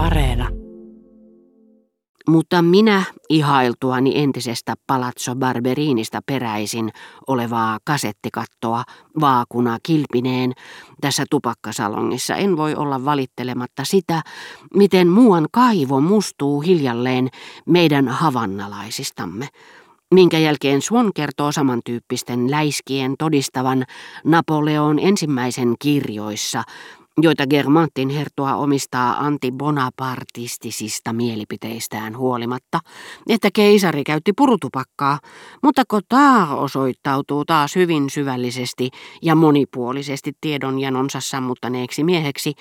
Areena. Mutta minä ihailtuani entisestä Palazzo Barberinista peräisin olevaa kasettikattoa vaakuna kilpineen tässä tupakkasalongissa en voi olla valittelematta sitä, miten muuan kaivo mustuu hiljalleen meidän havannalaisistamme minkä jälkeen Swan kertoo samantyyppisten läiskien todistavan Napoleon ensimmäisen kirjoissa, joita Germantin herttua omistaa antibonapartistisista mielipiteistään huolimatta, että keisari käytti purutupakkaa, mutta Cotard osoittautuu taas hyvin syvällisesti ja monipuolisesti tiedonjanonsa sammuttaneeksi mieheksi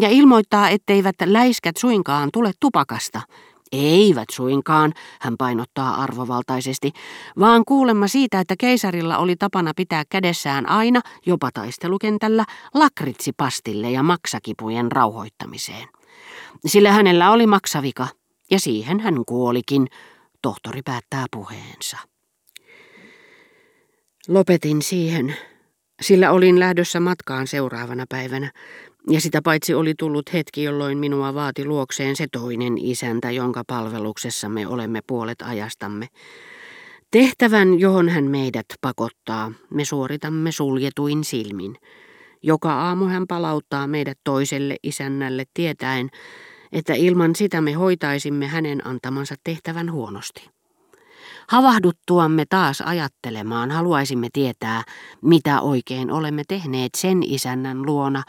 ja ilmoittaa, etteivät läiskät suinkaan tule tupakasta, eivät suinkaan, hän painottaa arvovaltaisesti, vaan kuulemma siitä, että keisarilla oli tapana pitää kädessään aina, jopa taistelukentällä, lakritsipastille ja maksakipujen rauhoittamiseen. Sillä hänellä oli maksavika, ja siihen hän kuolikin, tohtori päättää puheensa. Lopetin siihen, sillä olin lähdössä matkaan seuraavana päivänä, ja sitä paitsi oli tullut hetki, jolloin minua vaati luokseen se toinen isäntä, jonka palveluksessa me olemme puolet ajastamme. Tehtävän, johon hän meidät pakottaa, me suoritamme suljetuin silmin. Joka aamu hän palauttaa meidät toiselle isännälle tietäen, että ilman sitä me hoitaisimme hänen antamansa tehtävän huonosti. Havahduttuamme taas ajattelemaan haluaisimme tietää, mitä oikein olemme tehneet sen isännän luona,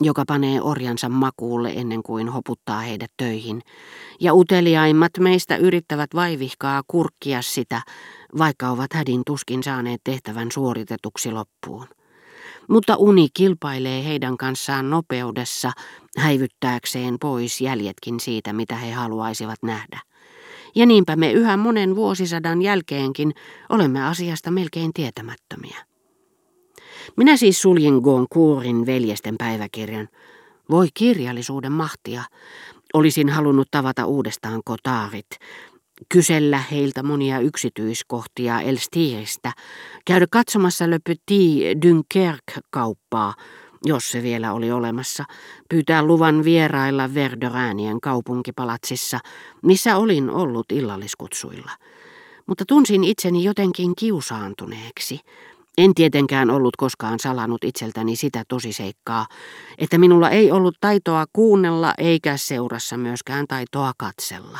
joka panee orjansa makuulle ennen kuin hoputtaa heidät töihin, ja uteliaimmat meistä yrittävät vaivihkaa kurkkia sitä, vaikka ovat hädin tuskin saaneet tehtävän suoritetuksi loppuun. Mutta uni kilpailee heidän kanssaan nopeudessa, häivyttääkseen pois jäljetkin siitä, mitä he haluaisivat nähdä. Ja niinpä me yhä monen vuosisadan jälkeenkin olemme asiasta melkein tietämättömiä. Minä siis suljin Goncourin veljesten päiväkirjan. Voi kirjallisuuden mahtia. Olisin halunnut tavata uudestaan kotaarit, kysellä heiltä monia yksityiskohtia Elstiristä, käydä katsomassa Le Petit Dunkerque-kauppaa, jos se vielä oli olemassa, pyytää luvan vierailla Verderäänien kaupunkipalatsissa, missä olin ollut illalliskutsuilla. Mutta tunsin itseni jotenkin kiusaantuneeksi. En tietenkään ollut koskaan salannut itseltäni sitä tosiseikkaa, että minulla ei ollut taitoa kuunnella eikä seurassa myöskään taitoa katsella.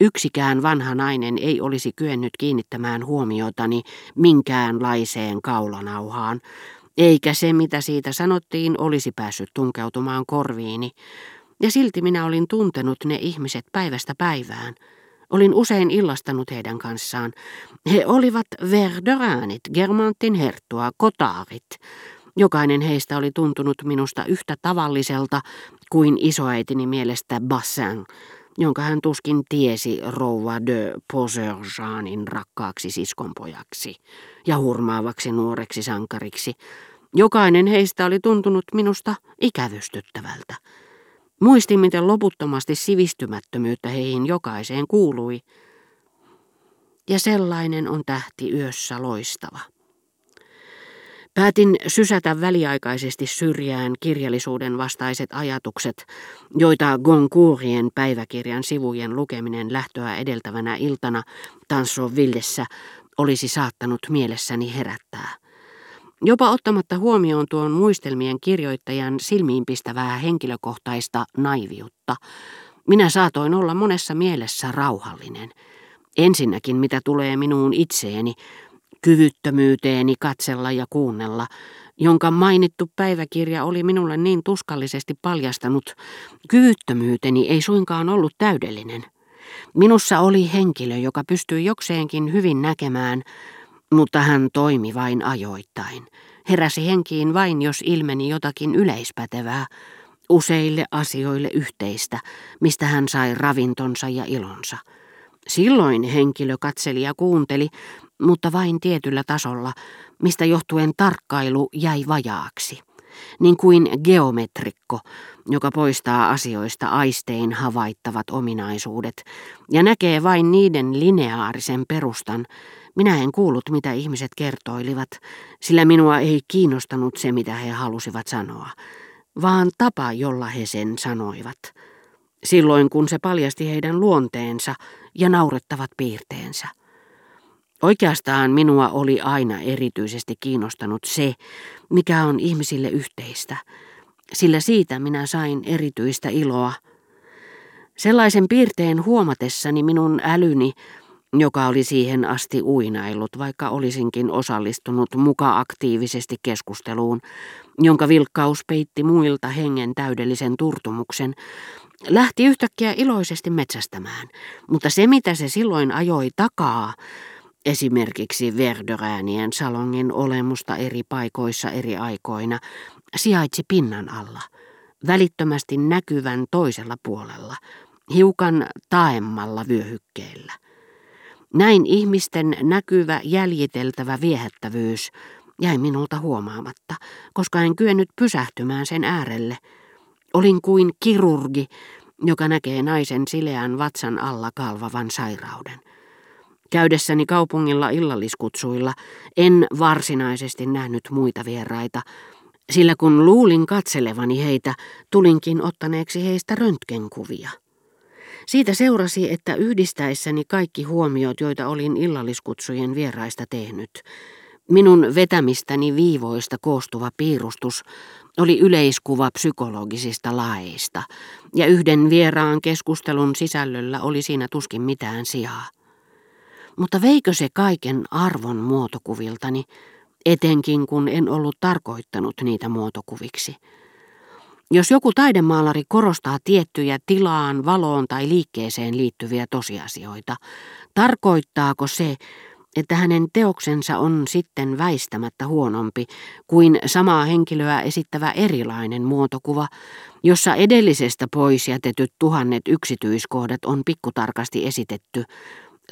Yksikään vanha nainen ei olisi kyennyt kiinnittämään huomiotani minkäänlaiseen kaulanauhaan, eikä se mitä siitä sanottiin olisi päässyt tunkeutumaan korviini, ja silti minä olin tuntenut ne ihmiset päivästä päivään – Olin usein illastanut heidän kanssaan. He olivat Verderäänit, Germantin herttua, kotaarit. Jokainen heistä oli tuntunut minusta yhtä tavalliselta kuin isoäitini mielestä Bassin, jonka hän tuskin tiesi rouva de Poserjanin rakkaaksi siskonpojaksi ja hurmaavaksi nuoreksi sankariksi. Jokainen heistä oli tuntunut minusta ikävystyttävältä. Muistin, miten loputtomasti sivistymättömyyttä heihin jokaiseen kuului. Ja sellainen on tähti yössä loistava. Päätin sysätä väliaikaisesti syrjään kirjallisuuden vastaiset ajatukset, joita Goncourien päiväkirjan sivujen lukeminen lähtöä edeltävänä iltana Tansovillessä olisi saattanut mielessäni herättää. Jopa ottamatta huomioon tuon muistelmien kirjoittajan silmiinpistävää henkilökohtaista naiviutta, minä saatoin olla monessa mielessä rauhallinen. Ensinnäkin mitä tulee minuun itseeni, kyvyttömyyteeni katsella ja kuunnella, jonka mainittu päiväkirja oli minulle niin tuskallisesti paljastanut, kyvyttömyyteni ei suinkaan ollut täydellinen. Minussa oli henkilö, joka pystyi jokseenkin hyvin näkemään, mutta hän toimi vain ajoittain. Heräsi henkiin vain, jos ilmeni jotakin yleispätevää, useille asioille yhteistä, mistä hän sai ravintonsa ja ilonsa. Silloin henkilö katseli ja kuunteli, mutta vain tietyllä tasolla, mistä johtuen tarkkailu jäi vajaaksi. Niin kuin geometrikko, joka poistaa asioista aistein havaittavat ominaisuudet ja näkee vain niiden lineaarisen perustan, minä en kuullut, mitä ihmiset kertoilivat, sillä minua ei kiinnostanut se, mitä he halusivat sanoa, vaan tapa, jolla he sen sanoivat. silloin kun se paljasti heidän luonteensa ja naurettavat piirteensä. Oikeastaan minua oli aina erityisesti kiinnostanut se, mikä on ihmisille yhteistä, sillä siitä minä sain erityistä iloa. Sellaisen piirteen huomatessani minun älyni, joka oli siihen asti uinailut, vaikka olisinkin osallistunut muka aktiivisesti keskusteluun, jonka vilkkaus peitti muilta hengen täydellisen turtumuksen, lähti yhtäkkiä iloisesti metsästämään, mutta se mitä se silloin ajoi takaa, esimerkiksi Verderäänien salongin olemusta eri paikoissa eri aikoina, sijaitsi pinnan alla, välittömästi näkyvän toisella puolella, hiukan taemmalla vyöhykkeellä. Näin ihmisten näkyvä jäljiteltävä viehättävyys jäi minulta huomaamatta, koska en kyennyt pysähtymään sen äärelle. Olin kuin kirurgi, joka näkee naisen sileän vatsan alla kalvavan sairauden. Käydessäni kaupungilla illalliskutsuilla en varsinaisesti nähnyt muita vieraita, sillä kun luulin katselevani heitä, tulinkin ottaneeksi heistä röntgenkuvia. Siitä seurasi, että yhdistäessäni kaikki huomiot, joita olin illalliskutsujen vieraista tehnyt, minun vetämistäni viivoista koostuva piirustus oli yleiskuva psykologisista laeista, ja yhden vieraan keskustelun sisällöllä oli siinä tuskin mitään sijaa. Mutta veikö se kaiken arvon muotokuviltani, etenkin kun en ollut tarkoittanut niitä muotokuviksi? Jos joku taidemaalari korostaa tiettyjä tilaan, valoon tai liikkeeseen liittyviä tosiasioita, tarkoittaako se, että hänen teoksensa on sitten väistämättä huonompi kuin samaa henkilöä esittävä erilainen muotokuva, jossa edellisestä pois jätetyt tuhannet yksityiskohdat on pikkutarkasti esitetty,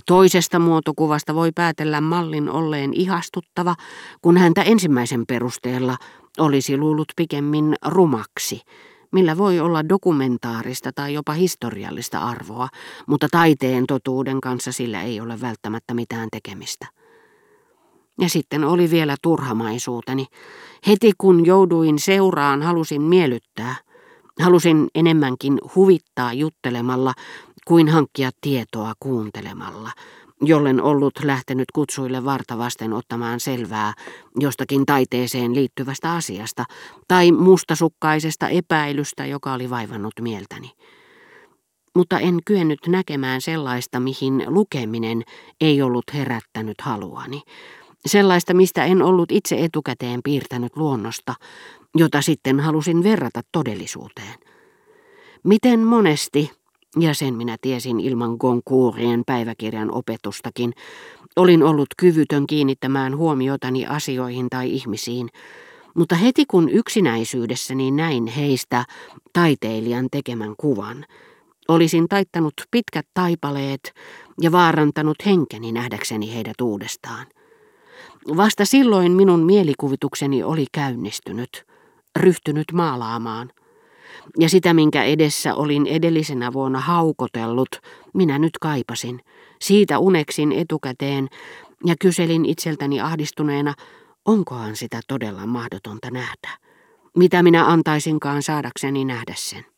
Toisesta muotokuvasta voi päätellä mallin olleen ihastuttava, kun häntä ensimmäisen perusteella olisi luullut pikemmin rumaksi, millä voi olla dokumentaarista tai jopa historiallista arvoa, mutta taiteen totuuden kanssa sillä ei ole välttämättä mitään tekemistä. Ja sitten oli vielä turhamaisuuteni. Heti kun jouduin seuraan, halusin miellyttää. Halusin enemmänkin huvittaa juttelemalla kuin hankkia tietoa kuuntelemalla, jollen ollut lähtenyt kutsuille vartavasten ottamaan selvää jostakin taiteeseen liittyvästä asiasta tai mustasukkaisesta epäilystä, joka oli vaivannut mieltäni. Mutta en kyennyt näkemään sellaista, mihin lukeminen ei ollut herättänyt haluani. Sellaista, mistä en ollut itse etukäteen piirtänyt luonnosta, jota sitten halusin verrata todellisuuteen. Miten monesti ja sen minä tiesin ilman Goncourien päiväkirjan opetustakin, olin ollut kyvytön kiinnittämään huomiotani asioihin tai ihmisiin, mutta heti kun yksinäisyydessäni näin heistä taiteilijan tekemän kuvan, olisin taittanut pitkät taipaleet ja vaarantanut henkeni nähdäkseni heidät uudestaan. Vasta silloin minun mielikuvitukseni oli käynnistynyt, ryhtynyt maalaamaan – ja sitä, minkä edessä olin edellisenä vuonna haukotellut, minä nyt kaipasin. Siitä uneksin etukäteen ja kyselin itseltäni ahdistuneena, onkohan sitä todella mahdotonta nähdä. Mitä minä antaisinkaan saadakseni nähdä sen.